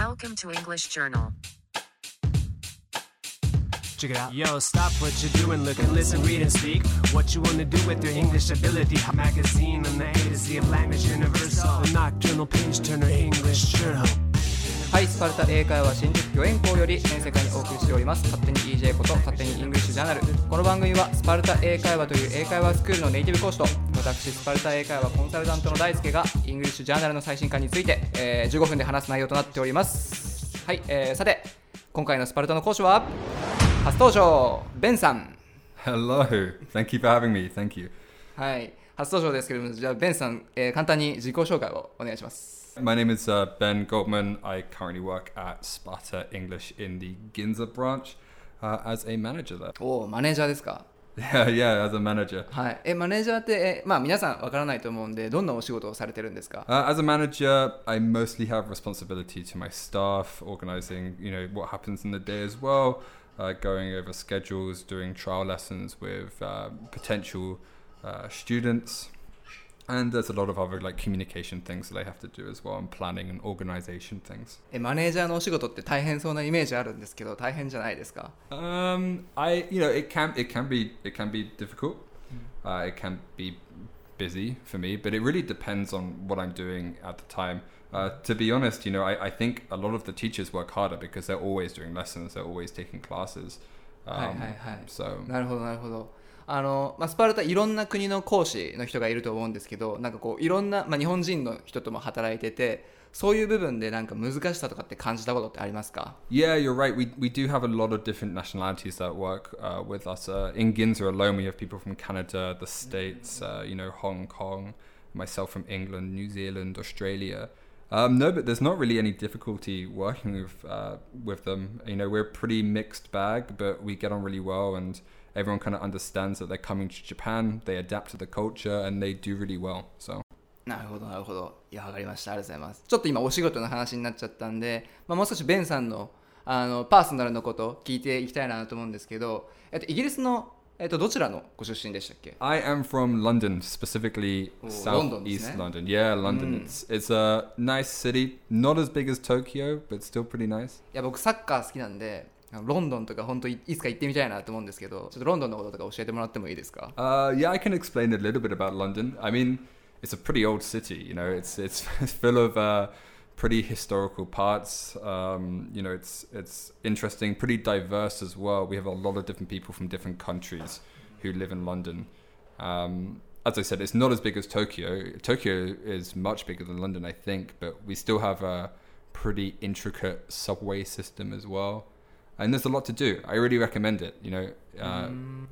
Welcome to English Journal. Check it out. Yo, stop what you're doing, look and listen, read and speak. What you wanna do with your English ability? A magazine on the A to Z of language universal. A nocturnal page turner English journal. はい、スパルタ英会話新宿御苑校より全世界にお送りしております勝手に EJ こと勝手にイングリッシュジャーナルこの番組はスパルタ英会話という英会話スクールのネイティブ講師と私スパルタ英会話コンサルタントの大輔がイングリッシュジャーナルの最新刊について、えー15分で話す内容となっておりますはい、えーさて今回のスパルタの講師は初登場ベンさん Hello. Thank you for having me. Thank you. はい初登場ですけれどもじゃあベンさん、えー簡単に自己紹介をお願いします My name is uh, Ben Goldman. I currently work at Sparta English in the Ginza branch uh, as a manager there. おおマネージャーですか Yeah, yeah, as a manager. はい、えマネージャーって、えまあ、皆さんわからないと思うんでどんなお仕事をされてるんですか Uh, as a manager, I mostly have responsibility to my staff, organizing, you know, what happens in the day as well, uh, going over schedules, doing trial lessons with uh, potential uh, students. And there's a lot of other like communication things that I have to do as well, and planning and organization things. えマネージャーのお仕事って大変そうなイメージあるんですけど大変じゃないですか Um, I you know it can it can be it can be difficult. Uh, it can be busy for me, but it really depends on what I'm doing at the time. Uh, to be honest, you know, I, I think a lot of the teachers work harder because they're always doing lessons, they're always taking classes. Um, Hi, hi, hi. So なるほどなるほど あの、まあ、スパルタいろんな国の講師の人がいると思うんですけどなんかこういろんな、まあ、日本人の人とも働いててそういう部分でなんか難しさとかって感じたことってありますか Yeah, you're right. We we do have a lot of different nationalities that work uh, with us. Uh, in Ginza alone, we have people from Canada, the States, uh, you know, Hong Kong, myself from England, New Zealand, Australia. Um, no, but there's not really any difficulty working with uh, with them. You know, we're a pretty mixed bag, but we get on really well, and everyone kind of understands that they're coming to Japan. They adapt to the culture, and they do really well. So. なるほどなるほどいやわかりましたありがとうございますちょっと今お仕事の話になっちゃったんで、まあ、もう少しベンさんのあのパーソナルのこと聞いていきたいなと思うんですけど、えっと、イギリスの、えっと、どちらのご出身でしたっけ I am from London, specifically Oh, southeast London. Yeah, London. It's it's a nice city, not as big as Tokyo, but still pretty nice. いや僕サッカー好きなんでロンドンとか本当いいつか行ってみたいなと思うんですけどちょっとロンドンのこととか教えてもらってもいいですか Uh, yeah, I can explain a little bit about London. I mean, it's a pretty old city. You know, it's it's full of uh, pretty historical parts. Um, you know, it's it's interesting, pretty diverse as well. We have a lot of different people from different countries who live in London. Um, as I said, it's not as big as Tokyo. Tokyo is much bigger than London, I think, but we still have a pretty intricate subway system as well. And there's a lot to do. I really recommend it. You know, uh,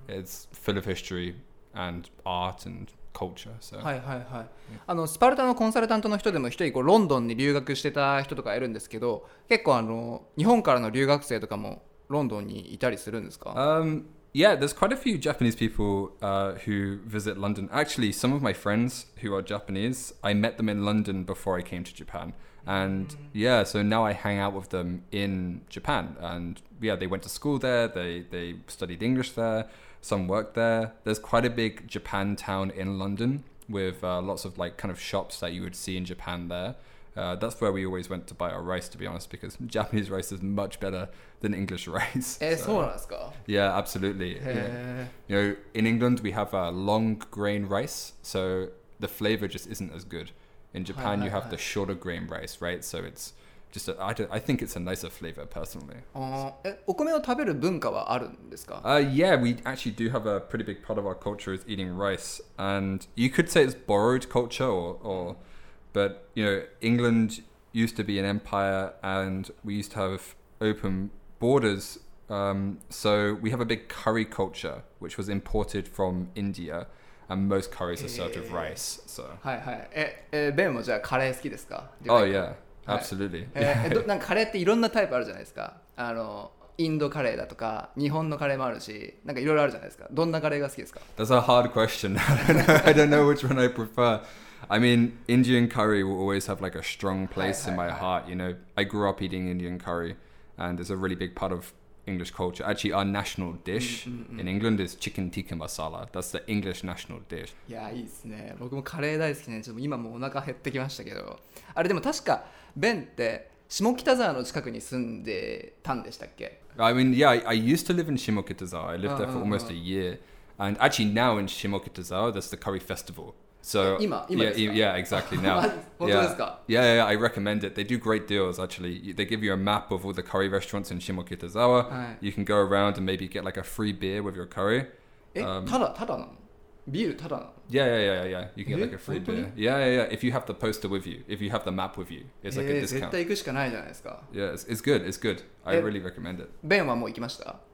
it's full of history and art and culture. So はいはいはいあのスパルタのコンサルタントの人でも一人こうロンドンに留学してた人とかいるんですけど結構あの日本からの留学生とかもロンドンにいたりするんですか Um, yeah, there's quite a few Japanese people uh, who visit London. Actually, some of my friends who are Japanese, I met them in London before I came to Japan. And yeah, so now I hang out with them in Japan. And yeah, they went to school there. They they studied English there. Some worked there. There's quite a big Japan town in London with uh, lots of like kind of shops that you would see in Japan there. Uh, that's where we always went to buy our rice, to be honest, because Japanese rice is much better than English rice. so, yeah, absolutely. Yeah. You know, in England we have uh, long grain rice, so the flavor just isn't as good. In Japan, you have the shorter grain rice, right? So it's just a, I, do, I think it's a nicer flavor personally. Uh, eh, uh, yeah, we actually do have a pretty big part of our culture is eating rice, and you could say it's borrowed culture, or, or but you know, England used to be an empire, and we used to have open borders. Um, so we have a big curry culture, which was imported from India and most curries are served with eh. rice. So. はいはい。え、え、ベンもじゃあカレー好きですか eh, Oh yeah. Absolutely. That's a hard question. I don't know which one I prefer. I mean Indian curry will always have like a strong place in my heart you know. I grew up eating Indian curry and it's a really big part of English culture. Actually, our national dish in England is chicken tikka masala. That's the English national dish. いやいいですね僕もカレー大好きねちょっと今もうお腹減ってきましたけどあれでも確かベンって下北沢の近くに住んでたんでしたっけ I mean, yeah, I, I used to live in Shimokitazawa. I lived there for Uh, uh, almost uh. a year. And actually, now in Shimokitazawa, there's the curry festival. So yeah, yeah, exactly. Now, yeah. yeah, yeah, I recommend it. They do great deals actually. They give you a map of all the curry restaurants in Shimokitazawa. Right. You can go around and maybe get like a free beer with your curry. Eh, um, yeah, yeah, yeah, yeah. You can get like a free beer. Yeah, yeah, yeah. If you have the poster with you, if you have the map with you, it's like a eh, discount. Yeah, it's, it's good. It's good. I eh, really recommend it.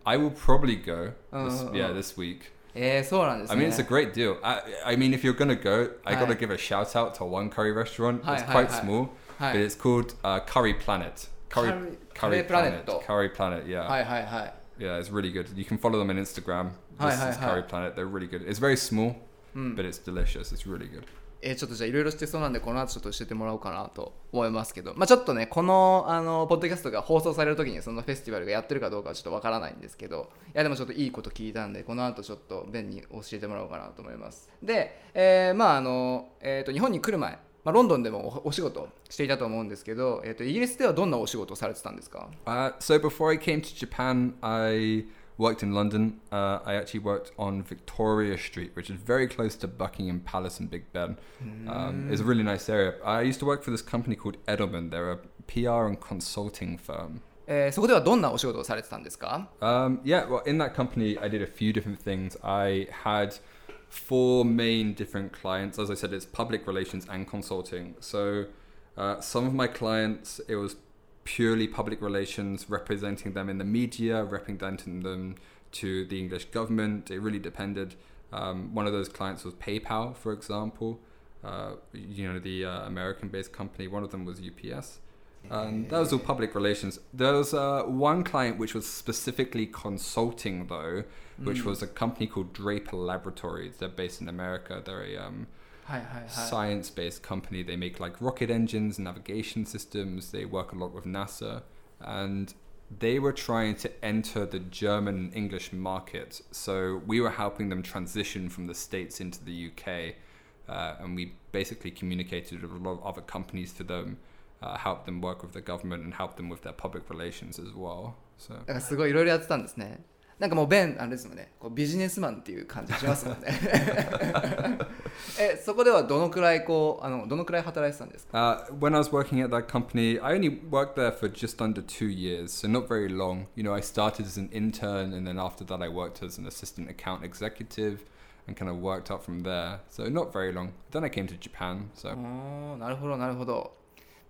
I will probably go. This, yeah, this week. えー、そうなんです I ね mean, it's a great deal. I, I mean, if you're gonna go, I Hi. gotta give a shout out to one curry restaurant. Hi, it's hi, quite hi. small, は but い it's called uh, Curry Planet. Curry, Curry- Curry Curry Planet. Planet. Curry Planet. Yeah, はいはいはい yeah, it's really good. You can follow them on Instagram. Hi, This hi, is hi. Curry Planet. They're really good. It's very small, うん、 but it's delicious. It's really good. えちょっとじゃあいろいろしてそうなんでこの後ちょっと教えてもらおうかなと思いますけど。まあちょっとねこのあのポッドキャストが放送される時にそのフェスティバルがやってるかどうかはちょっとわからないんですけど。いやでもちょっといいこと聞いたんでこの後ちょっとベンに教えてもらおうかなと思います。で、えーまああの、えー、と日本に来る前まあ、ロンドンでもお仕事していたと思うんですけど、えー、とイギリスではどんなお仕事をされてたんですか？Uh, so before I came to Japan, I worked in London. Uh, I actually worked on Victoria Street, which is very close to Buckingham Palace and Big Ben. Um, it's a really nice area. I used to work for this company called Edelman. They're a PR and consulting firm. えーそこではどんなお仕事をされてたんですか Um, yeah, well, in that company, I did a few different things. I had four main different clients. As I said, it's public relations and consulting. So, uh, some of my clients, it was purely public relations, representing them in the media, representing them to the English government. It really depended. Um, one of those clients was PayPal, for example. Uh, you know, the uh, American-based company. One of them was UPS. And that was all public relations. There was uh, one client which was specifically consulting, though, which was a company called Draper Laboratories. They're based in America. They're a um, はいはいはい science-based company. They make like rocket engines, navigation systems. They work a lot with NASA, and they were trying to enter the German and English market. So we were helping them transition from the states into the UK, uh, and we basically communicated with a lot of other companies for them, uh, helped them work with the government, and helped them with their public relations as well. So. なんかすごいいろいろやってたんですね。なんかもうベンあれですもんね。こうビジネスマンっていう感じしますもんね。 えそこではどのくらいこうあのどのくらい働いてたんですか。Uh, when I was working at that company, I only worked there for just under two years, so not very long. You know, I started as an intern, and then after that, I worked as an assistant account executive, and kind of worked up from there. So not very long. Then I came to Japan. So なるほどなるほど。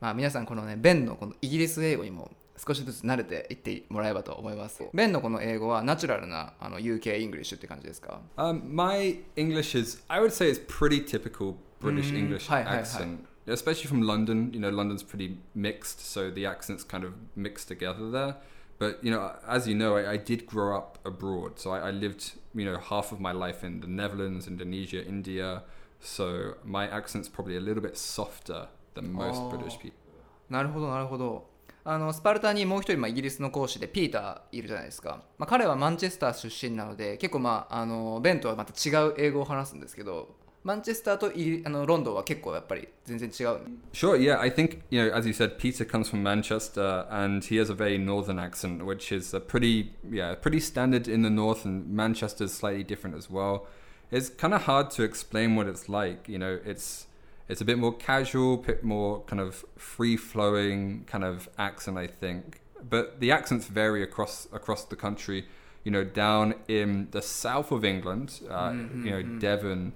まあ皆さんこのねベンのこのイギリス英語にも少しずつ慣れていってもらえばと思います。ベンのこの英語はナチュラルなあの UK イングリッシュって感じですか。um, my English is, I would say, it's pretty typical British Mm, English accent. Especially from London, you know, London's pretty mixed, so the accents kind of mixed together there. But you know, as you know, I, I did grow up abroad, so I, I lived, you know, half of my life in the Netherlands, Indonesia, India. So my accent's probably a little bit softer than most Oh. British people. なるほどなるほどあのスパルタにもう一人、まあ、イギリスの講師でピーターいるじゃないですか、まあ、彼はマンチェスター出身なので結構まああのベンとはまた違う英語を話すんですけどマンチェスターとイギリあのロンドンは結構やっぱり全然違う Sure, yeah. I think, you know, as you said, Peter comes from Manchester and he has a very northern accent, which is a pretty, yeah, pretty standard in the north, and Manchester is slightly different as well. It's kind of hard to explain what it's like. You know, it's it's a bit more casual, a bit more kind of free flowing kind of accent, I think. But the accents vary across across the country. You know, down in the south of England, uh, you know, Devon,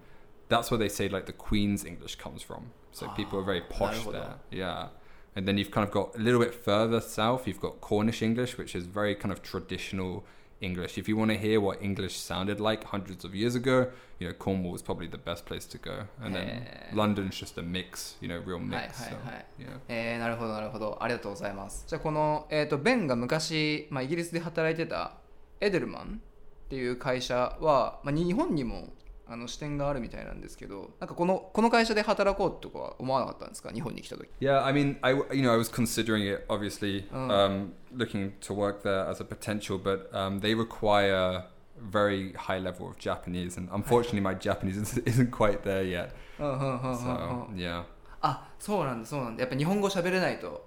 that's where they say like the Queen's English comes from. So people are very posh there. Yeah. And then you've kind of got a little bit further south, you've got Cornish English, which is very kind of traditional English. If you want to hear what English sounded like hundreds of years ago, you know, Cornwall is probably the best place to go. And then. London's just a mix, you know, real mix. Hi, hi, so, hi. yeah. えー、なるほどなるほどありがとうございますじゃあこの、えー、とベンが昔、まあ、イギリスで働いてたエデルマンっていう会社は、まあ、日本にもあの支店があるみたいなんですけどなんかこのこの会社で働こうとかは思わなかったんですか日本に来た時 Yeah, I mean, I you know I was considering it, obviously, Oh. um, looking to work there as a potential, but um, they require very high level of Japanese, and unfortunately, my Japanese isn't, quite there yet. うんうんうんうんうん So yeah, あそうなんだそうなんだやっぱ日本語喋れないと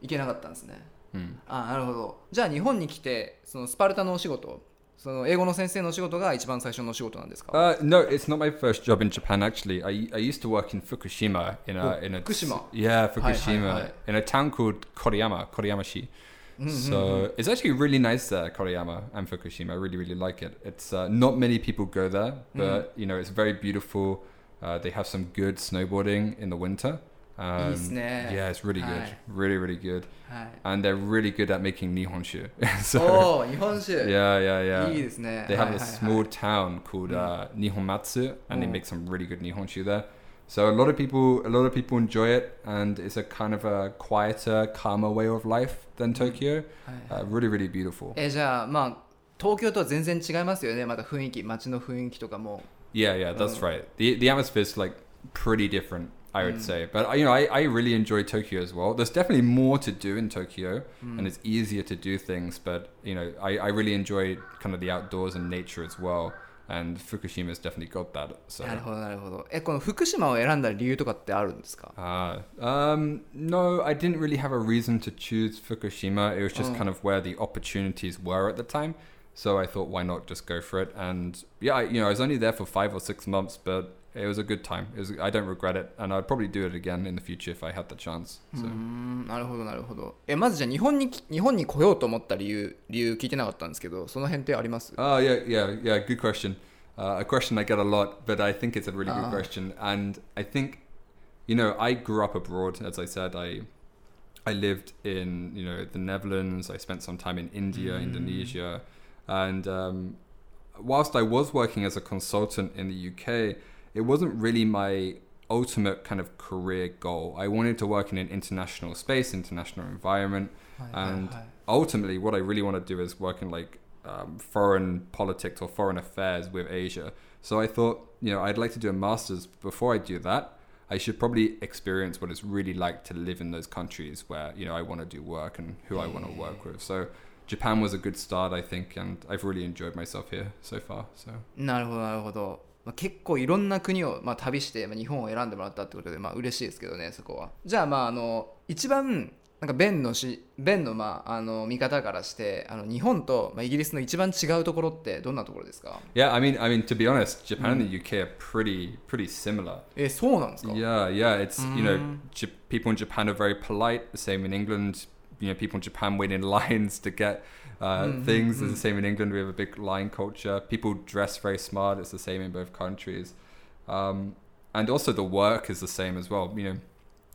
行けなかったんですね Hmm. あなるほどじゃあ日本に来てそのスパルタのお仕事その英語の先生のお仕事が一番最初のお仕事なんですか Uh, no, it's not my first job in Japan. Actually, I, I used to work in Fukushima in a Oh, in a Fukushima. yeah Hi, Fukushima hi, hi. in a town called Koriyama Koriyamashi. Mm-hmm, So it's actually really nice there, Koriyama and Fukushima. I really really like it. It's uh, not many people go there, Mm-hmm. but you know it's very beautiful. Uh, they have some good snowboarding in the winter. Um, いいですね。Yeah, it's really good.、はい、really, really good.、はい、And they're really good at making 日本酒。so, お日本酒 oh, Yeah, yeah, yeah. いいですね。They have a small town called、uh, mm. 二本松 and they mm. make some really good 日本酒 there. So a lot of people, a lot of people enjoy it, and it's a kind of a quieter, calmer way of life than mm. Tokyo. Uh, really, really beautiful. Eh, えじゃあまあ東京とは全然違いますよね。また雰囲気、街の雰囲気とかも。Yeah, yeah, that's right. The the atmosphere is like pretty different. I would say. But you know, I, I really enjoy Tokyo as well. There's definitely more to do in Tokyo, and it's easier to do things. But you know, I, I really enjoy kind of the outdoors and nature as well. And Fukushima's definitely got that. So. なるほどなるほどえこの福島を選んだ理由とかってあるんですか Ah, um, no, I didn't really have a reason to choose Fukushima. It was just Oh. kind of where the opportunities were at the time. So I thought, why not just go for it? And yeah, I, you know, I was only there for five or six months, but it was a good time. It was, I don't regret it, and I'd probably do it again in the future if I had the chance. う So. ーんなるほどなるほどえまずじゃあ日本に日本に来ようと思った理由理由聞いてなかったんですけどその辺ってあります Oh yeah, yeah, yeah. Good question. Uh, a question I get a lot, but I think it's a really Ah. good question. And I think, you know, I grew up abroad. As I said, I I lived in you know the Netherlands. I spent some time in India, Indonesia, and um, whilst I was working as a consultant in the UK, it wasn't really my ultimate kind of career goal. I wanted to work in an international space, international environment, はいはいはい and ultimately, what I really want to do is work in like um, foreign politics or foreign affairs with Asia. So I thought, you know, I'd like to do a master's. Before I do that, I should probably experience what it's really like to live in those countries where you know I want to do work and who I want to work with. So Japan was a good start, I think, and I've really enjoyed myself here so far. So なるほどなるほど、 まあ、結構いろんな国を、まあ、旅して、まあ、日本を選んでもらったってことで、まあ嬉しいですけどねそこはじゃあまああの一番なんかベンのしベンの,、まあ、あの見方からしてあの日本と、まあ、イギリスの一番違うところってどんなところですか yeah, I mean, I mean, to be honest, Japan and the UK are pretty pretty similar. えそうなんですか Yeah, yeah. It's you know, Mm. People in Japan are very polite. The same in England. You know, people in Japan wait in lines to get uh, Mhm, things. It's the same in England. We have a big line culture. People dress very smart. It's the same in both countries. Um, and also the work is the same as well. You know,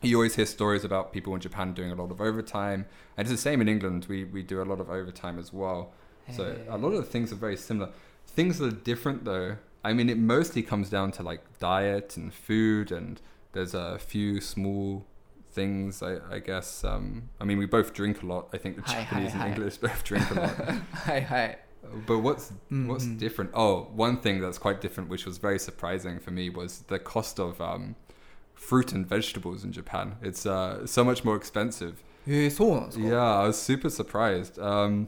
you always hear stories about people in Japan doing a lot of overtime, and it's the same in England. We we do a lot of overtime as well. So a lot of the things are very similar. Things that are different though. I mean, it mostly comes down to like diet and food, and there's a few small things, I, I guess. Um, I mean, we both drink a lot. I think the Japanese hi, and hi. English both drink a lot. hi, hi. But what's mm-hmm. what's different? Oh, one thing that's quite different, which was very surprising for me, was the cost of um, fruit and vegetables in Japan. It's uh, so much more expensive. Yeah, I was super surprised. Um,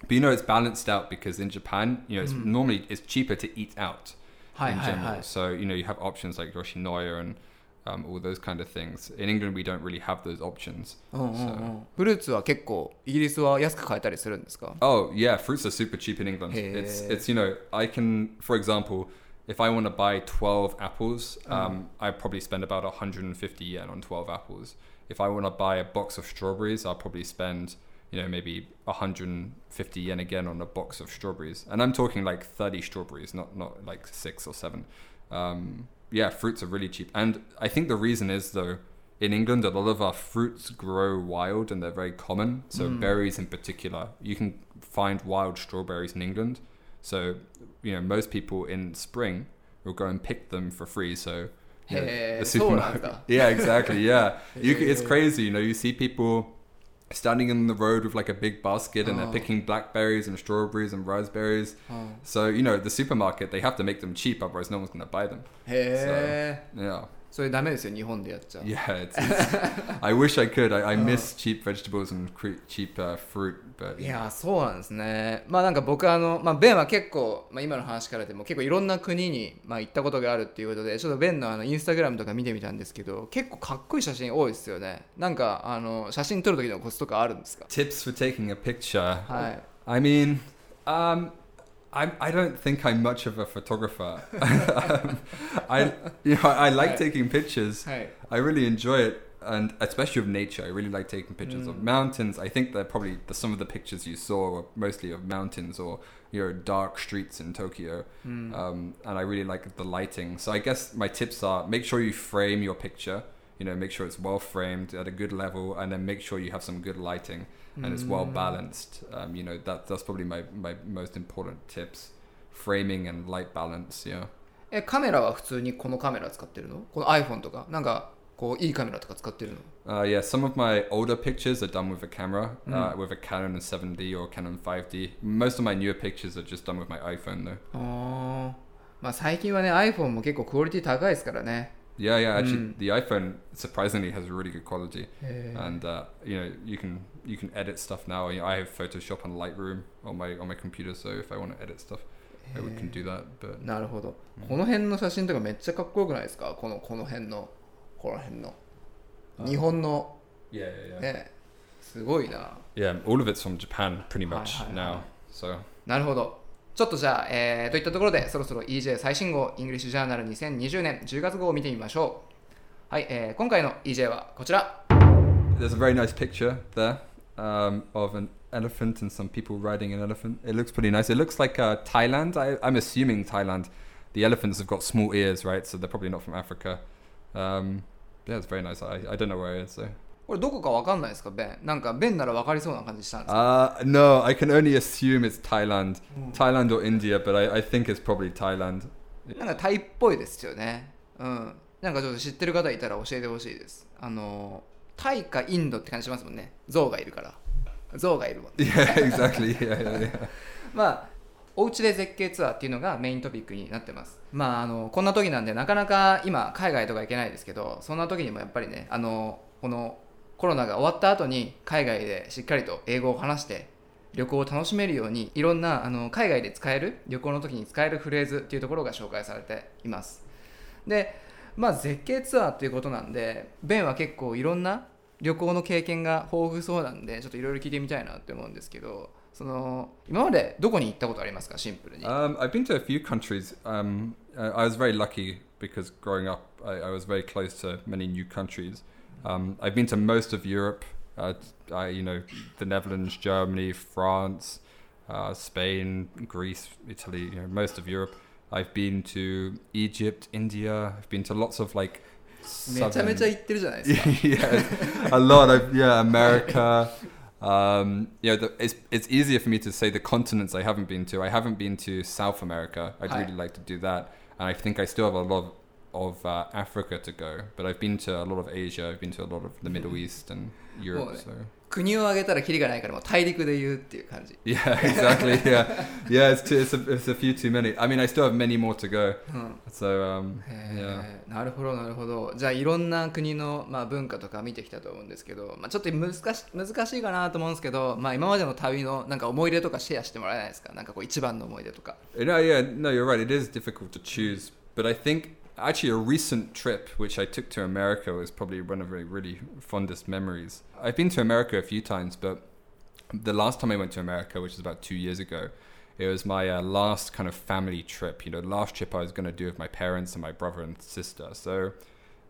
but you know, it's balanced out because in Japan, you know, it's mm. normally it's cheaper to eat out hi, in hi, general. Hi. So you know, you have options like Yoshinoya and um, all those kind of things. In England, we don't really have those options. うんうんうんフルーツは結構イギリスは安く買えたりするんですか Oh yeah, fruits are super cheap in England. Hey. It's it's you know, I can, for example. If I want to buy 12 apples, um, I probably spend about 150 yen on 12 apples. If I want to buy a box of strawberries, I'll probably spend, you know, maybe 150 yen again on a box of strawberries. And I'm talking like 30 strawberries, not not like six or seven. Um, yeah, fruits are really cheap. And I think the reason is though, in England, a lot of our fruits grow wild and they're very common. So Mm. berries in particular, you can find wild strawberries in England. So you know, most people in spring will go and pick them for free. So you know, Hey, the supermarket. yeah, exactly. Yeah, you, it's crazy. You know, you see people standing in the road with like a big basket and oh. they're picking blackberries and strawberries and raspberries. Oh. So, you know, the supermarket, they have to make them cheap, otherwise no one's going to buy them. Yeah. So, yeah. それダメですよ日本でやっちゃう Yeah, it's, it's I wish I could. I, I miss cheap vegetables and cre- cheap uh, fruit, but いやそうなんですね。まあなんか僕あの、まあ、ベンは結構、まあ、今の話からでも結構いろんな国に、まあ、行ったことがあるっていうことでちょっとベンのあのインスタグラムとか見てみたんですけど結構かっこいい写真多いですよね。なんかあの写真撮る時のコツとかあるんですか？Tips for taking a picture. はい。I mean, um, I I don't think I'm much of a photographer. um, I you know I like Right. taking pictures. はい I really enjoy it, and especially of nature. I really like taking pictures of mountains. I think that probably the, some of the pictures you saw were mostly of mountains or you know dark streets in Tokyo, um, and I really like the lighting. So I guess my tips are: make sure you frame your picture. You know, make sure it's well framed at a good level, and then make sure you have some good lighting and it's well balanced. Um, you know, that that's probably my my most important tips: framing and light balance. Yeah. えカメラは普通にこのカメラ使ってるのこの iPhone とかなんかこういいカメラとか使ってるの Uh, yeah, some of my older pictures are done with a camera, uh, with a Canon 7D or Canon 5D. Most of my newer pictures are just done with my iPhone, though. あーまあ最近はね iPhone も結構クオリティ高いですからね Yeah, yeah. Actually, the iPhone surprisingly has really good quality, へー and uh, you know you can you can edit stuff now. I have Photoshop and Lightroom on my on my computer, so if I want to edit stuff, I would can do that. But なるほど、この辺の写真とかめっちゃかっこよくないですかこのこの辺のこの辺の日本の yeah, yeah, yeah. ねすごいな Yeah, all of it's from Japan, pretty much Hi, hi, now. So なるほどちょっとじゃあ、えー、といったところでそろそろ EJ 最新号イングリッシュジャーナル2020年10月号を見てみましょうはい、えー、今回の EJ はこちら There's a very nice picture there um, of an elephant and some people riding an elephant. It looks pretty nice. It looks like uh, Thailand. I, I'm assuming Thailand. The elephants have got small ears, right? So they're probably not from Africa. Um, yeah, it's very nice. I, I don't know where it is though. これどこかわかんないですかベンなんかベンならわかりそうな感じしたんです Uh, no, I can only assume it's Thailand, Thailand or India, but I, I think it's probably Thailand. なんかタイっぽいですよね。うん。なんかちょっと知ってる方いたら教えてほしいです。あの、 タイかインドって感じしますもんね。象がいるから。象がいるもん。Yeah, exactly. Yeah, yeah, yeah. まあ、お家で絶景ツアーっていうのがメイントピックになってます。まあ、あの、こんな時なんでなかなか今海外とか行けないですけど、そんな時にもやっぱりね、あの、このコロナが終わった後に海外でしっかりと英語を話して、旅行を楽しめるようにいろんなあの海外で使える旅行の時に使えるフレーズっていうところが紹介されていますでまあ絶景ツアーっていうことなんでベンは結構いろんな旅行の経験が豊富そうなんでちょっといろいろ聞いてみたいなって思うんですけどその今までどこに行ったことありますかシンプルに Um, I've been to a few countries. Um, uh, I was very lucky because growing up, I, I was very close to many new countries. Um, I've been to most of Europe. Uh, I, you know, the Netherlands, Germany, France, uh, Spain, Greece, Italy. You know, most of Europe. I've been to Egypt, India. I've been to lots of like. めちゃめちゃ southern- 行ってるじゃないですか yeah, a lot of yeah, America. Um, you know, the, it's it's easier for me to say the continents I haven't been to. I haven't been to South America. I'd Hi. really like to do that, and I think I still have a lot of, of uh, Africa to go. But I've been to a lot of Asia. I've been to a lot of the Middle East and Europe. Well, So 国を挙げたらキリがないからもう大陸で言うっていう感じ yeah, exactly. Yeah, yeah. It's too, it's a, it's a few too many. I mean, I still have many more to go. うん So um, へ yeah. ーなるほどなるほどじゃあいろんな国の、まあ、文化とか見てきたと思うんですけど、まあ、ちょっと難し難しいかなと思うんですけど、まあ、今までの旅のなんか思い出とかシェアしてもらえないですか？なんかこう一番の思い出とか No, yeah, no, you're right. It is difficult to choose, but I think actually a recent trip which I took to America was probably one of my really fondest memories. I've been to America a few times, but the last time I went to America, which was about two years ago, it was my uh, last kind of family trip. You know, the last trip I was going to do with my parents and my brother and sister. So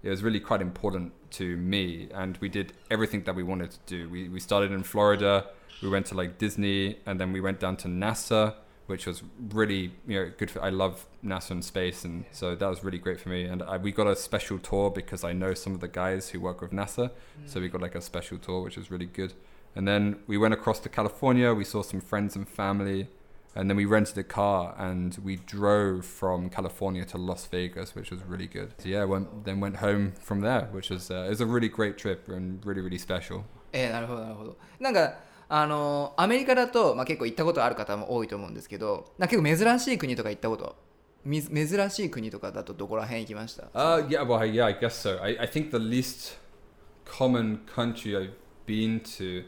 it was really quite important to me, and we did everything that we wanted to do. We we started in Florida. We went to like Disney, and then we went down to NASA, which was really you know good. For, I love NASA and space, and so that was really great for me. And I, we got a special tour because I know some of the guys who work with NASA, so we got like a special tour, which was really good. And then we went across to California. We saw some friends and family, and then we rented a car and we drove from California to Las Vegas, which was really good. So yeah, went, then went home from there, which was uh, it was a really great trip and really really special. えー、なるほどなるほどなんか あのアメリカだと、まあ、結構行ったことある方も多いと思うんですけどなんか結構珍しい国とか行ったことみ珍しい国とかだとどこら辺行きました Uh, yeah, well, yeah, I guess so. I, I think the least common country I've been to.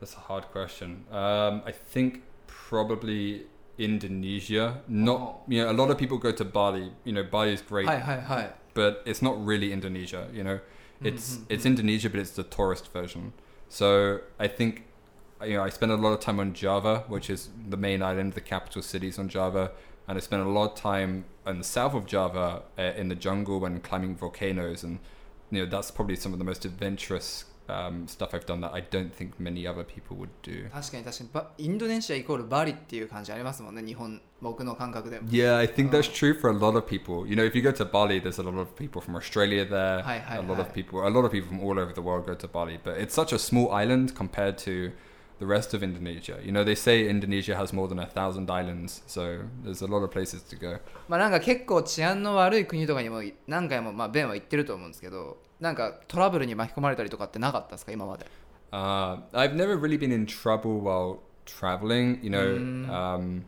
That's a hard question. Um, I think probably Indonesia. Not, Oh. you know, a lot of people go to Bali. You know, Bali is great, はいはいはい but it's not really Indonesia. You know, it's Mhm, it's Indonesia, but it's the tourist version. So I think, you know, I spend a lot of time on Java, which is the main island, the capital cities on Java, and I spent a lot of time in the south of Java uh, in the jungle and climbing volcanoes, and you know that's probably some of the most adventurous um, stuff I've done that I don't think many other people would do. 確かに確かにバインドネシアイコールバリっていう感じありますもんね日本僕の感覚でも Yeah, I think that's Oh. true for a lot of people. You know, if you go to Bali, there's a lot of people from Australia there. Hi, hi, a lot hi. of people, a lot of people from all over the world go to Bali, but it's such a small island compared to the rest of Indonesia. You know, they say Indonesia has more than a thousand islands, so there's a lot of places to go. まあなんか結構治安の悪い国とかにも何回もまあベンは行ってると思うんですけどなんかトラブルに巻き込まれたりとかってなかったですか今まで Uh, I've never really been in trouble while traveling. You know, Mm. um,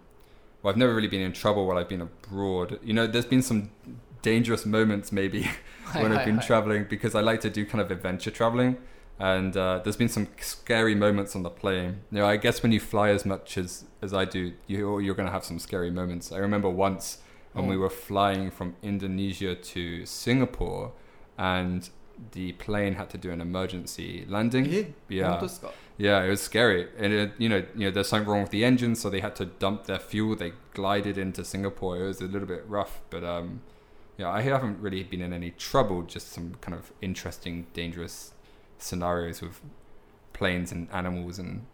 well, I've never really been in trouble while I've been abroad. You know, there's been some dangerous moments maybe when I've been traveling because I like to do kind of adventure traveling. and uh, there's been some scary moments on the plane. You know, I guess when you fly as much as as I do, you you're going to have some scary moments. I remember once when mm. we were flying from Indonesia to Singapore, and the plane had to do an emergency landing. Yeah, yeah, yeah it was scary, and it, you know, you know, there's something wrong with the engine, so they had to dump their fuel. They glided into Singapore. It was a little bit rough, but um, yeah, I haven't really been in any trouble. Just some kind of interesting, dangerous scenarios with planes and animals, and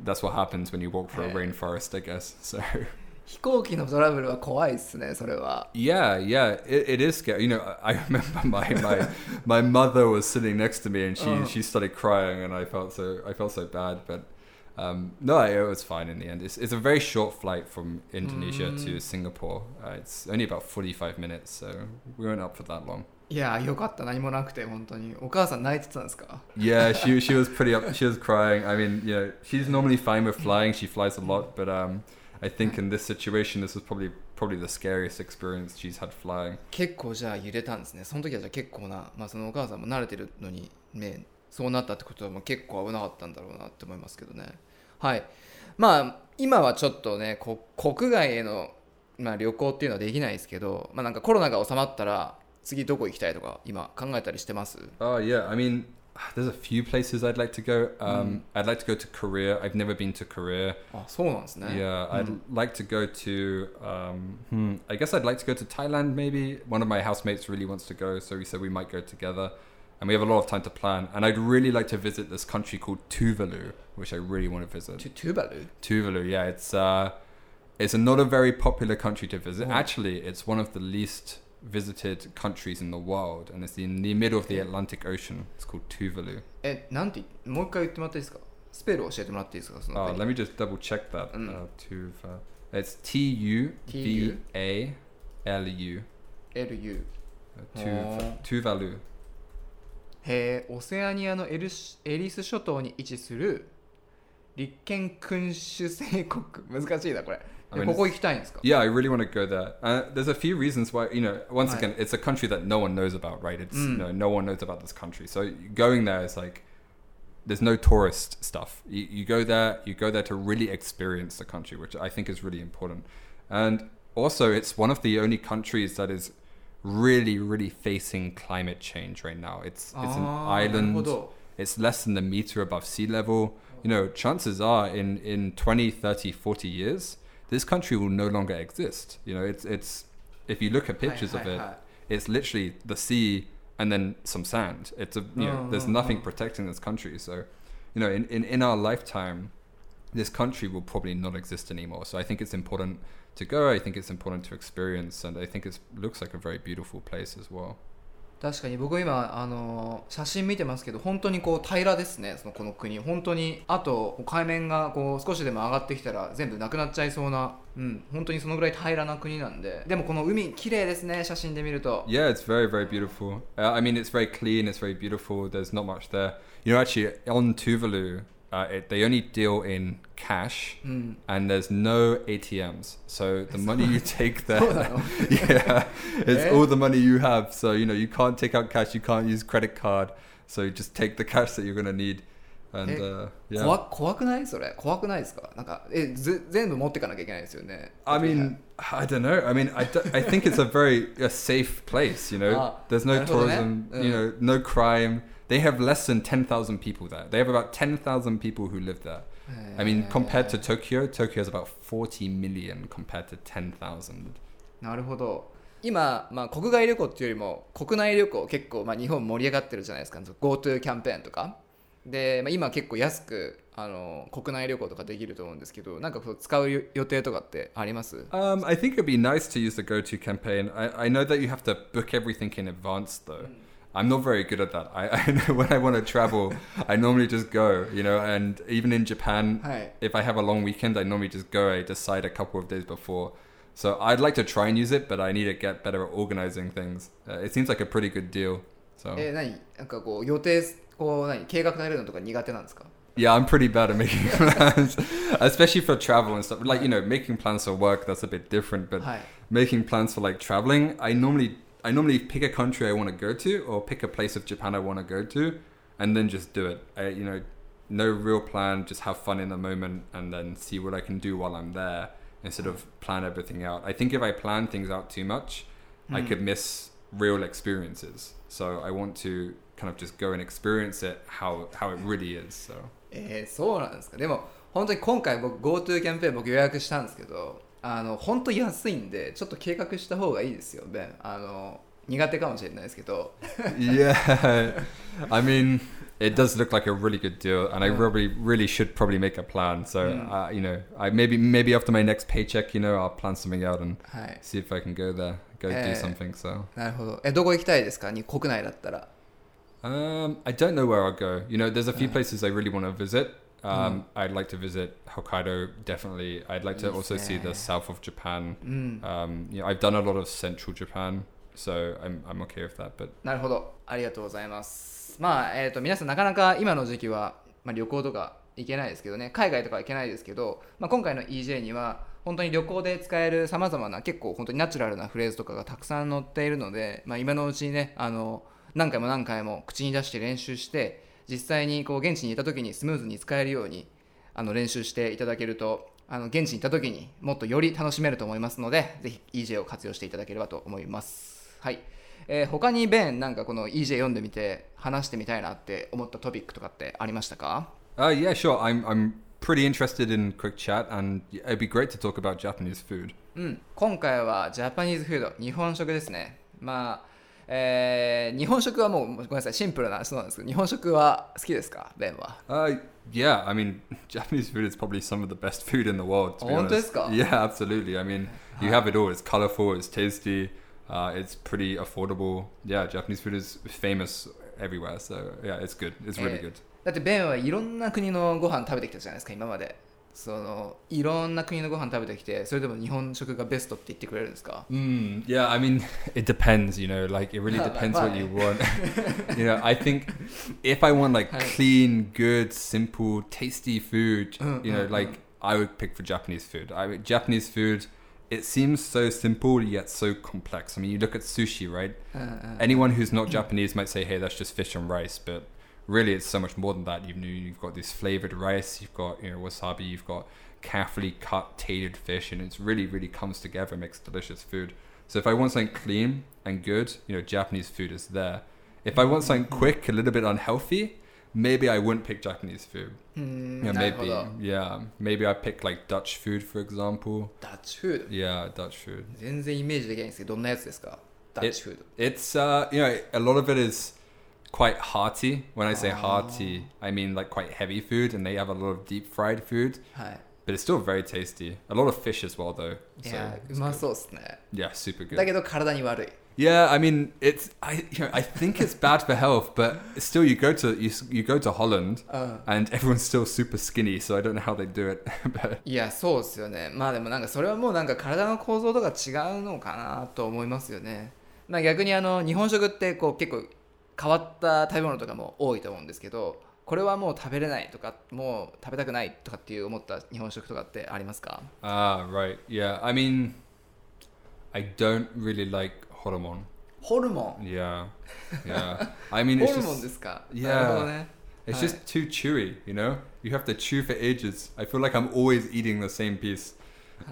that's what happens when you walk through a Yeah. rainforest, I guess. So 飛行機のトラブルは怖いっすねそれは yeah, yeah, it, it is scary. You know, I I remember my my my mother was sitting next to me, and she Oh. she started crying, and I felt so I felt so bad, but. Um, no, it was fine in the end. It's, it's a very short flight from Indonesia to Mm. Singapore. Uh, it's only about 45 minutes, so we weren't up for that long. いやーよかった何もなくて本当にお母さん泣いてたんですか Yeah, she she was pretty up. She was crying. I mean, you know, she's normally fine with flying. She flies a lot, but um, I think in this situation, this was probably probably the scariest experience she's had flying. 結構じゃあ揺れたんですねその時はじゃあ結構な、まあ、そのお母さんも慣れてるのにねそうなったってことはもう結構危なかったんだろうなって思いますけどねはいまあ今はちょっとねこ国外への、まあ、旅行っていうのはできないですけど、まあ、なんかコロナが収まったら次どこ行きたいとか今考えたりしてます Oh yeah, I mean, there's a few places I'd like to go. Um, I'd like to go to Korea. I've never been to Korea. あそうなんですね Yeah, I'd Mm. like to go to. Um, hmm, I guess I'd like to go to Thailand. Maybe one of my housemates really wants to go, so we said we might go together. And we have a lot of time to plan. And I'd really like to visit this country called Tuvalu, which I really want to visit. トゥトゥバル Tuvalu, yeah, it's uh, it's not a very popular country to visit. Oh. Actually, it's one of the least visited countries in the world, and it's in the middle of the. Atlantic Ocean. It's called Tuvalu. えなんてもう一回言ってもらっていいですかスペル教えてもらっていいですかその Oh, 国 let me just double check that. Mm. Uh, Tuva. It's T U V A L U. LU Uh, Tuva- Oh. Tuvalu. へえオセアニアのエルシエリス諸島に位置する立憲君主制国難しいなこれ I mean, yeah, I really want to go there. Uh, there's a few reasons why, you know, once right. again, it's a country that no one knows about, right? It's, mm. you know, no one knows about this country. So going there is like, there's no tourist stuff. You, you, go there, you go there to really experience the country, which I think is really important. And also, it's one of the only countries that is really, really facing climate change right now. It's, it's an island. It's less than a meter above sea level. You know, chances are in, in 20, 30, 40 years, this country will no longer exist. You know, it's it's if you look at pictures hi, hi, of it, hi. it's literally the sea and then some sand. It's a you know, there's oh. nothing oh. protecting this country. So, you know, in, in, in our lifetime, this country will probably not exist anymore. So I think it's important to go. I think it's important to experience, and I think it looks like a very beautiful place as well. 確かに僕今あの写真見てますけど本当にこう平らですねそのこの国本当にあと海面がこう少しでも上がってきたら全部なくなっちゃいそうなうん本当にそのぐらい平らな国なんででもこの海綺麗ですね写真で見ると Yeah, it's very, very beautiful. Uh, I mean, it's very clean, it's very beautiful. There's not much there. You know, actually, on Tuvalu, uh, it, they only deal in cash, and there's no ATMs. So the money you take there, yeah, it's Eh? all the money you have. So you know you can't take out cash, you can't use credit card. So you just take the cash that you're gonna need, and Eh, uh, yeah. 怖怖くないそれ怖くないですかなんかえず全部持っていかなきゃいけないですよね I mean, I don't know. I mean, I, d- I think it's a very a safe place. You know, Ah, there's no なるほどね。tourism. You know, no crime. They have less than ten thousand people there. They have about ten thousand people who live there. I mean, compared to Tokyo, Tokyo has about forty million compared to ten thousand. なるほど今、まあ、国外旅行っていうよりも国内旅行結構、まあ、日本盛り上がってるじゃないですか GoTo キャンペーンとかで、まあ、今結構安くあの国内旅行とかできると思うんですけどなんか使う予定とかってあります Um, I think it'd be nice to use the go-to campaign. I, I know that you have to book everything in advance, though. I'm not very good at that. I, I know when I want to travel, I normally just go, you know. And even in Japan, if I have a long weekend, I normally just go. I decide a couple of days before. So I'd like to try and use it, but I need to get better at organizing things. Uh, it seems like a pretty good deal. So え何なんかこう予定こう何計画立てるのとか苦手なんですか yeah, I'm pretty bad at making plans, especially for travel and stuff. Like you know, making plans for work that's a bit different, but はい making plans for like traveling, I normally I normally pick a country I want to go to or pick a place of Japan I want to go to, and then just do it. I, you know, no real plan, just have fun in the moment, and then see what I can do while I'm there instead of plan everything out. I think if I plan things out too much, I could miss real experiences. So I want to kind of just go and experience it how how it really is. So えーそうなんですかでも本当に今回僕 GoTo キャンペーン僕予約したんですけどあの本当安いんでちょっと計画した方がいいですよベンあの苦手かもしれないですけど yeah, I mean, it does look like a really good deal, and I really, really should probably make a plan. So, uh, you know, I maybe maybe after my next paycheck, you know, I'll plan something out and はい see if I can go there, go Eh. do something. So, なるほどえどこ行きたいですかに国内だったら um, I don't know where I'll go. You know, there's a few places I really want to visit. Um, I'd like to visit Hokkaido, definitely. I'd like to also see the south of Japan. うん、Um, you know, I've done a lot of central Japan, so I'm I'm okay with that. But なるほどありがとうございますまあえっ、と皆さんなかなか今の時期は、まあ、旅行とか行けないですけどね海外とか行けないですけど、まあ、今回の EJ には本当に旅行で使えるさまざまな結構本当にナチュラルなフレーズとかがたくさん載っているので、まあ、今のうちにねあの何回も何回も口に出して練習して実際にこう現地にいた時にスムーズに使えるようにあの練習していただけるとあの現地に行った時にもっとより楽しめると思いますのでぜひ EJ を活用していただければと思います。はい、えー他にベンなんかこの EJ 読んでみて話してみたいなって思ったトピックとかってありましたか？Uh, yeah, sure. I'm I'm pretty interested in quick chat, and it'd be great to talk about Japanese food. うん。今回はジャパニーズフード日本食ですね。まあえー日本食はもうごめんなさいシンプルな質問なんですけど日本食は好きですかベンは Uh, yeah. I mean, Japanese food is probably some of the best food in the world. To be Oh, honest. desu ka? Yeah, absolutely. I mean, you have it all. It's colorful. It's tasty. Uh, it's pretty affordable. Yeah, Japanese food is famous everywhere. So yeah, it's good. It's really Eh, good. だってベンはいろんな国のご飯食べてきたじゃないですか今までそのいろんな国のご飯食べてきてそれでも日本食がベストって言ってくれるんですか Mm, yeah, I mean, it depends, you know, like it really Yeah, depends like what you want. you know, I think if I want like Right. clean, good, simple, tasty food, Mm, you know, mm, like I would pick for Japanese food. I would, Japanese food, it seems so simple yet so complex. I mean, you look at sushi, right? うんうん、 Anyone who's not Japanese might say, "Hey, that's just fish and rice," but really it's so much more than that. You've you've got this flavored rice, you've got you know wasabi, you've got carefully cut tated fish, and it's really really comes together, makes delicious food. So if I want something clean and good, you know Japanese food is there. If I want something quick, a little bit unhealthy, maybe I wouldn't pick Japanese food. Mm, yeah, maybe yeah, maybe I pick like Dutch food for example. Dutch food. Yeah, Dutch food. 全然イメージできないんですけど、どんなやつですか？Dutch it, food. It's uh, you know, a lot of it is quite hearty. When I say Oh. hearty, I mean like quite heavy food, and they have a lot of deep fried food, はい but it's still very tasty. A lot of fish as well, though. い So や it's うま good. そうっすね yeah, super good. だけど体に悪い Yeah, I mean, it's I you know I think it's bad for health, but still you go to you, s- you go to Holland うん and everyone's still super skinny, so I don't know how they do it. but いやそうっすよねまあでもなんかそれはもうなんか体の構造とか違うのかなと思いますよねまあ逆にあの日本食ってこう結構 変わった食べ物とかも多いと思うんですけどこれはもう食べれないとかもう食べたくないとかっていう思った日本食とかってありますか Ah, right. Yeah. I mean, I don't really like hormone. ホルモン Yeah. Yeah. I mean, ホ it's ルモンで just すか Yeah. なるほどね it's just too chewy. You know, you have to chew for ages. I feel like I'm always eating the same piece.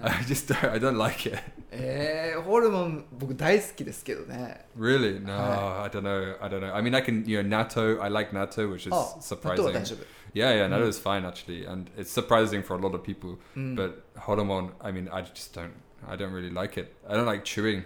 I just don't, I don't like it. えー、ホルモン僕大好きですけどね。Really? No, はい、I don't know. I don't know. I mean, I can, you know, natto. I like natto, which is oh, あ、surprising. 納豆は大丈夫。Yeah, yeah, natto is fine actually, and it's surprising for a lot of people. But horomon, I mean, I just don't. I don't really like it. I don't like chewing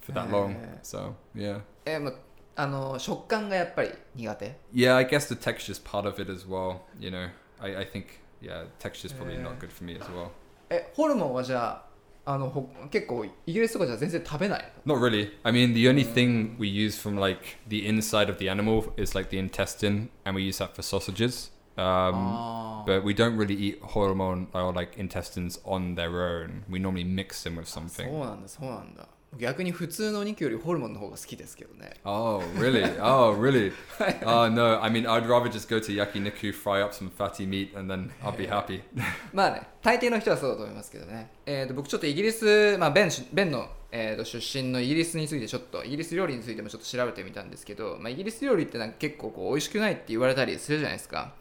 for that long. So yeah. えー、まあの食感がやっぱり苦手。Yeah, I guess the texture is part of it as well. You know, I I think yeah, texture is probably not good for me as well. え、ホルモンはじゃあ。あのほ結構イギリスとかじゃ全然食べない Not really. I mean, the only thing we use from like the inside of the animal is like the intestine, and we use that for sausages. Um, あー but we don't really eat hormone or like intestines on their own. We normally mix them with そう something. なんだそうなんだ 逆に普通のお肉よりホルモンの方が好きですけどね Oh, really? oh, really? Oh, no. I mean, I'd rather just go to yakiniku, fry up some fatty meat, and then I'll be happy. まあね大抵の人はそうだと思いますけどね、えー、と僕ちょっとイギリス、まあ、ベンベンの、えー、と出身のイギリスについてちょっとイギリス料理についてもちょっと調べてみたんですけど、まあ、イギリス料理ってなんか結構こう美味しくないって言われたりするじゃないですか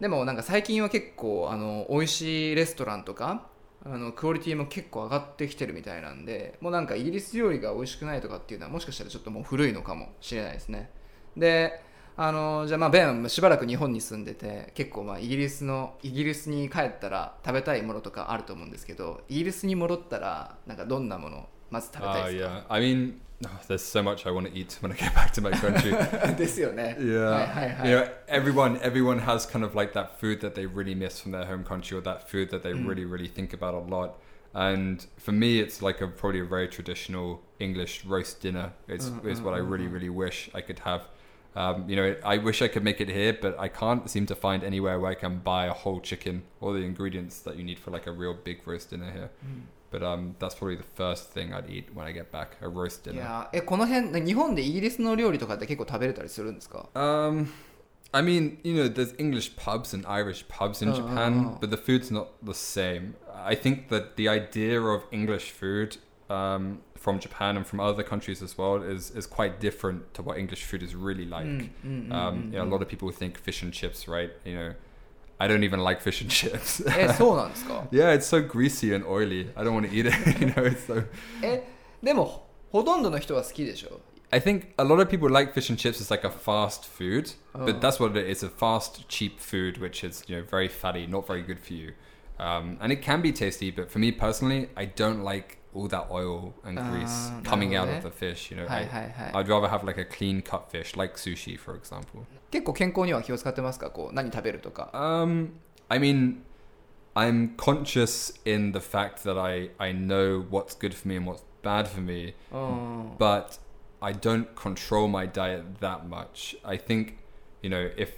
でもなんか最近は結構あの美味しいレストランとかあのクオリティも結構上がってきてるみたいなんでもうなんかイギリス料理が美味しくないとかっていうのはもしかしたらちょっともう古いのかもしれないですねであのじゃあまあベンしばらく日本に住んでて結構まあイギリスのイギリスに帰ったら食べたいものとかあると思うんですけどイギリスに戻ったらなんかどんなものまず食べたいです yeah. I mean, oh, there's so much I want to eat when I get back to my country. かですよね Yeah. はいはいはい You know, everyone everyone has kind of like that food that they really miss from their home country or that food that they really really think about a lot. And for me, it's like a probably a very traditional English roast dinner. Is is what I really really wish I could have. Um, you know, I wish I could make it here, but I can't seem to find anywhere where I can buy a whole chicken or the ingredients that you need for like a real big roast dinner here. But um, that's probably the first thing I'd eat when I get back, a roast い dinner. やーえこの辺日本でイギリスの料理とかって結構食べれたりするんですか Um, I mean, you know, there's English pubs and Irish pubs in Oh, Japan, oh, oh. but the food's not the same. I think that the idea of English food um, from Japan and from other countries as well is is quite different to what English food is really like. うんうんうんうん Um, you know, a lot of people think fish and chips, right? You know, I don't even like fish and chips. えそうなんですか yeah, it's so greasy and oily. I don't want to eat it. you know, it's so. えでもほとんどの人は好きでしょ I think a lot of people like fish and chips as like a fast food, Oh. but that's what it is. It's a fast, cheap food, which is you know very fatty, not very good for you. Um, and it can be tasty, but for me personally, I don't like all that oil and grease Ah, coming out no, of the fish. You know, はい I, はいはい I'd rather have like a clean cut fish, like sushi, for example. 結構健康には気を使ってますかこう何食べるとか Um, I mean, I'm conscious in the fact that I I know what's good for me and what's bad for me. うん、 but I don't control my diet that much. I think, you know, if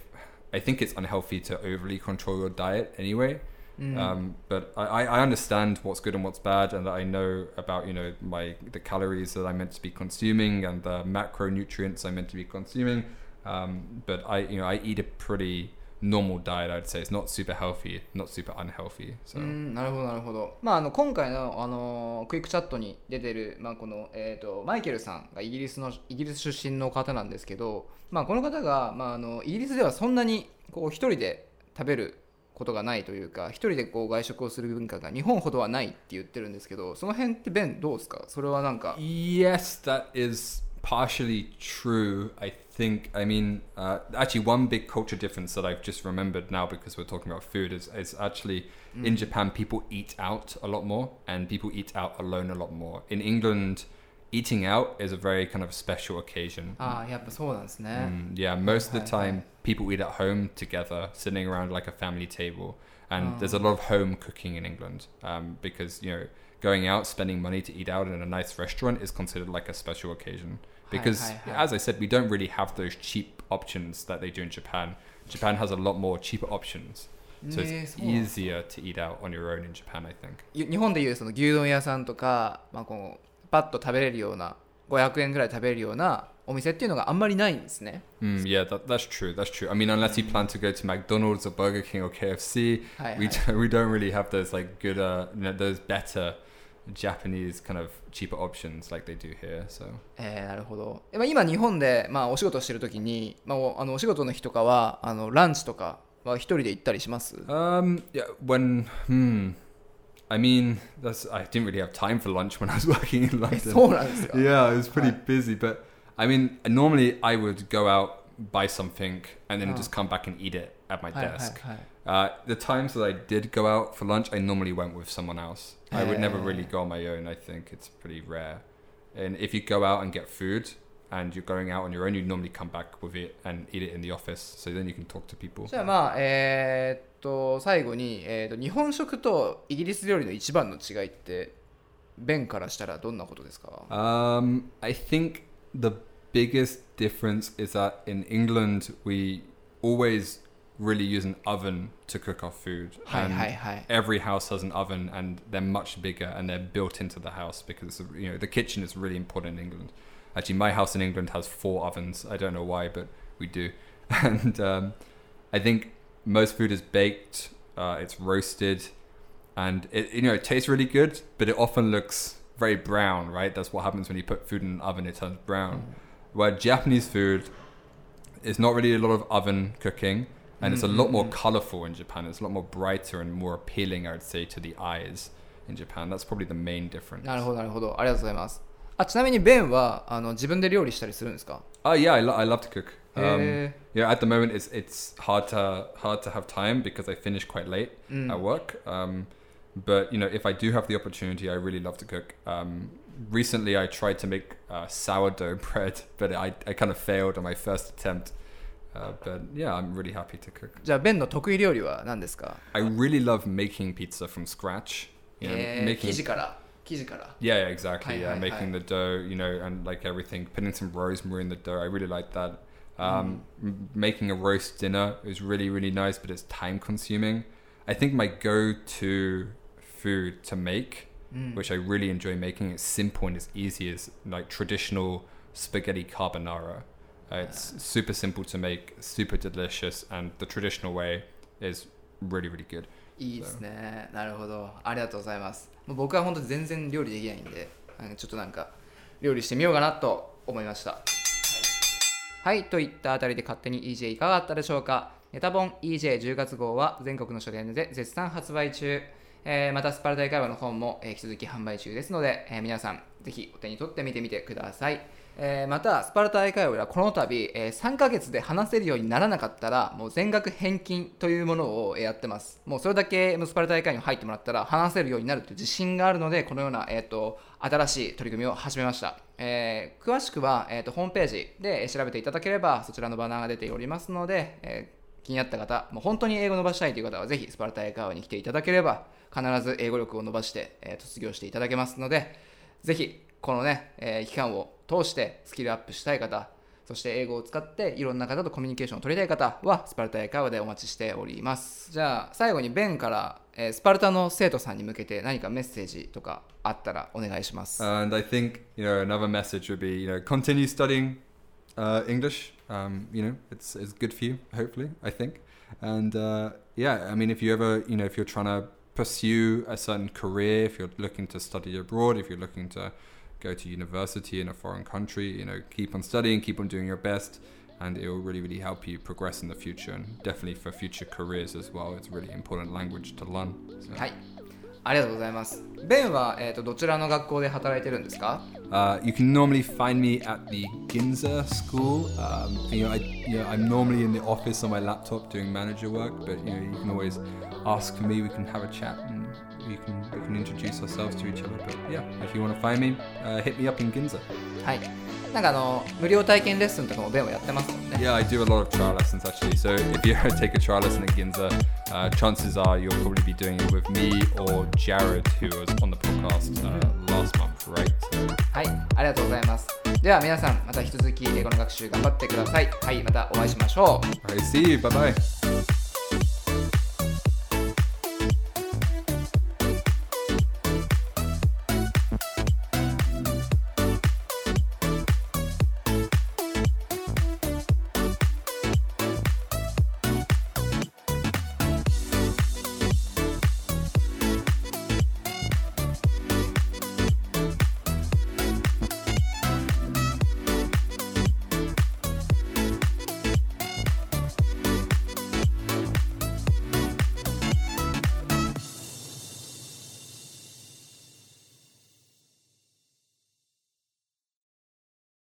I think it's unhealthy to overly control your diet anyway. うん Um, but I, I I understand what's good and what's bad, and that I know about you know my the calories that I'm meant to be consuming and the macronutrients I'm meant to be consuming. Um, but I you know I eat a pretty normal diet. I'd say it's not super healthy, not super unhealthy. So うんなるほどなるほど、まあ、あの今回の、あのクイックチャットに出てる、まあこのえー、とマイケルさんがイギリスのイギリス出身の方なんですけど、まあ、この方が、まあ、あのイギリスではそんなにこう一人で食べることがないというか一人でこう外食をする文化が日本ほどはないって言ってるんですけどその辺ってベンどうですか？それはなんか Yes, that is partially true. I think. I mean, uh, actually, one big culture difference that I've just remembered now because we're talking about food is is actually mm. in Japan people eat out a lot more and people eat out alone a lot more. In England. Eating out is a very kind of special occasion. Ah, yeah, but mm, Yeah, most okay. of the time people eat at home together, sitting around like a family table, and oh. there's a lot of home cooking in England um, because you know going out, spending money to eat out in a nice restaurant is considered like a special occasion. Hi, Because, hi, hi. as I said, we don't really have those cheap options that they do in Japan. Japan has a lot more cheaper options. So ねえ it's そうなんです easier to eat out on your own in Japan, I think. 日本でいうその牛丼屋さんとか、まあ、こうパッと食べれるような500円ぐらい食べれるような お店っていうのがあんまりないんですね。 Mm, yeah, that, that's true. That's true. I mean, unless you plan to go to McDonald's or Burger King or KFC, Hi, we hi. don't, we don't really have those like good, uh, you know, those better Japanese kind of cheaper options like they do here. So えーなるほど。えまあ、今日本で、まあ、お仕事してる時に、まあ、おあのお仕事の日とかはあのランチとかは一人で行ったりします um, yeah, when hmm, I mean, that's I didn't really have time for lunch when I was working in え London. そうなんですか Yeah, it was pretty Right. busy, but I mean, normally I would go out, buy something, and then Oh. just come back and eat it at my はいはい desk. はい Uh, the times that I did go out for lunch, I normally went with someone else. I would never Eh. really go on my own. I think it's pretty rare. And if you go out and get food and you're going out on your own, you normally come back with it and eat it in the office. So then you can talk to people. じゃあまあえーっと最後に、えーっと日本食とイギリス料理の一番の違いってベンからしたらどんなことですか Um, I think the biggest difference is that in England we always really use an oven to cook our food. Hi, and hi, hi. Every house has an oven, and they're much bigger, and they're built into the house because you know the kitchen is really important in England. Actually, my house in England has four ovens. I don't know why, but we do. And um, I think most food is baked. Uh, it's roasted, and it you know it tastes really good, but it often looks very brown. Right, that's what happens when you put food in an oven; it turns brown. Mm. Where Japanese food, is not really a lot of oven cooking and it's a lot more colorful in Japan. It's a lot more brighter and more appealing, I would say, to the eyes in Japan. That's probably the main difference. なるほどなるほどありがとうございますあちなみにベンはあの自分で料理したりするんですか Oh yeah, I, lo- I love to cook. Um, Eh. yeah, at the moment it's it's hard to hard to have time because I finish quite late Mm. at work. Um, but you know, if I do have the opportunity, I really love to cook. Um, recently, I tried to make uh, sourdough bread, but I I kind of failed on my first attempt. Uh, but yeah, I'm really happy to cook. じゃあベンの得意料理は何ですか I really love making pizza from scratch. You know, えー making 生地から生地から Yeah, yeah, exactly. Hi, yeah, hi, making hi. the dough, you know, and like everything, putting some rosemary in the dough. I really like that. Um, m- making a roast dinner is really, really nice, but it's time consuming. I think my go-to food to make, which I really enjoy making, it's simple and it's easy, is like traditional spaghetti carbonara. Uh, it's super simple to make, super delicious, and the traditional way is really, really good. いいですね。なるほど。ありがとうございます。もう僕は本当に全然料理できないんでちょっとなんか料理してみようかなと思いました。はい。といったあたりで勝手に EJ いかがだったでしょうか？ネタ本 EJ10 月号は全国の書店で絶賛発売中、えーまたスパルタ英会話の本も、えー引き続き販売中ですので、えー皆さんぜひお手に取ってみてみてください。えーまたスパルタ英会話ではこの度、えー3ヶ月で話せるようにならなかったらもう全額返金というものをやってます。もうそれだけスパルタ英会話に入ってもらったら話せるようになるという自信があるのでこのような、えー、と新しい取り組みを始めました、えー詳しくは、えー、とホームページで調べていただければそちらのバナーが出ておりますので、えー気になった方、もう本当に英語を伸ばしたいという方は、ぜひスパルタ英会話に来ていただければ、必ず英語力を伸ばして、え卒業していただけますので、ぜひ、このね、え期間を通してスキルアップしたい方、そして英語を使っていろんな方とコミュニケーションを取りたい方は、スパルタ英会話でお待ちしております。じゃあ、最後にベンから、えースパルタの生徒さんに向けて何かメッセージとかあったらお願いします。And I think you know another message would be you know continue studying uh, English. Um, you know it's it's good for you. Hopefully, I think. And uh, yeah, I mean if you ever you know if you're trying to pursue a certain career, if you're looking to study abroad, if you're looking to go to university in a foreign country, you know keep on studying, keep on doing your best. And it will really, really help you progress in the future, and definitely for future careers as well. It's a really important language to learn. So. はい。ありがとうございます。ベンは、えー、とどちらの学校で働いてるんですか Uh, you can normally find me at the Ginza school. Um, you know, I, you know, I'm normally in the office on my laptop doing manager work, but you know, you can always ask for me. We can have a chat and we can we can introduce ourselves to each other. But yeah, if you want to find me, uh, hit me up in Ginza. はい。なんかあの、無料体験レッスンとかもベンはやってますもんね。 Yeah, I do a lot of trial lessons actually. So if you take a trial lesson at Ginza, uh, chances are you'll probably be doing it with me or Jared, who was on the podcast uh, last month, right? So はい。ありがとうございます。では皆さん、また引き続き英語の学習頑張ってください。はい。またお会いしましょう。 I see you. Bye bye.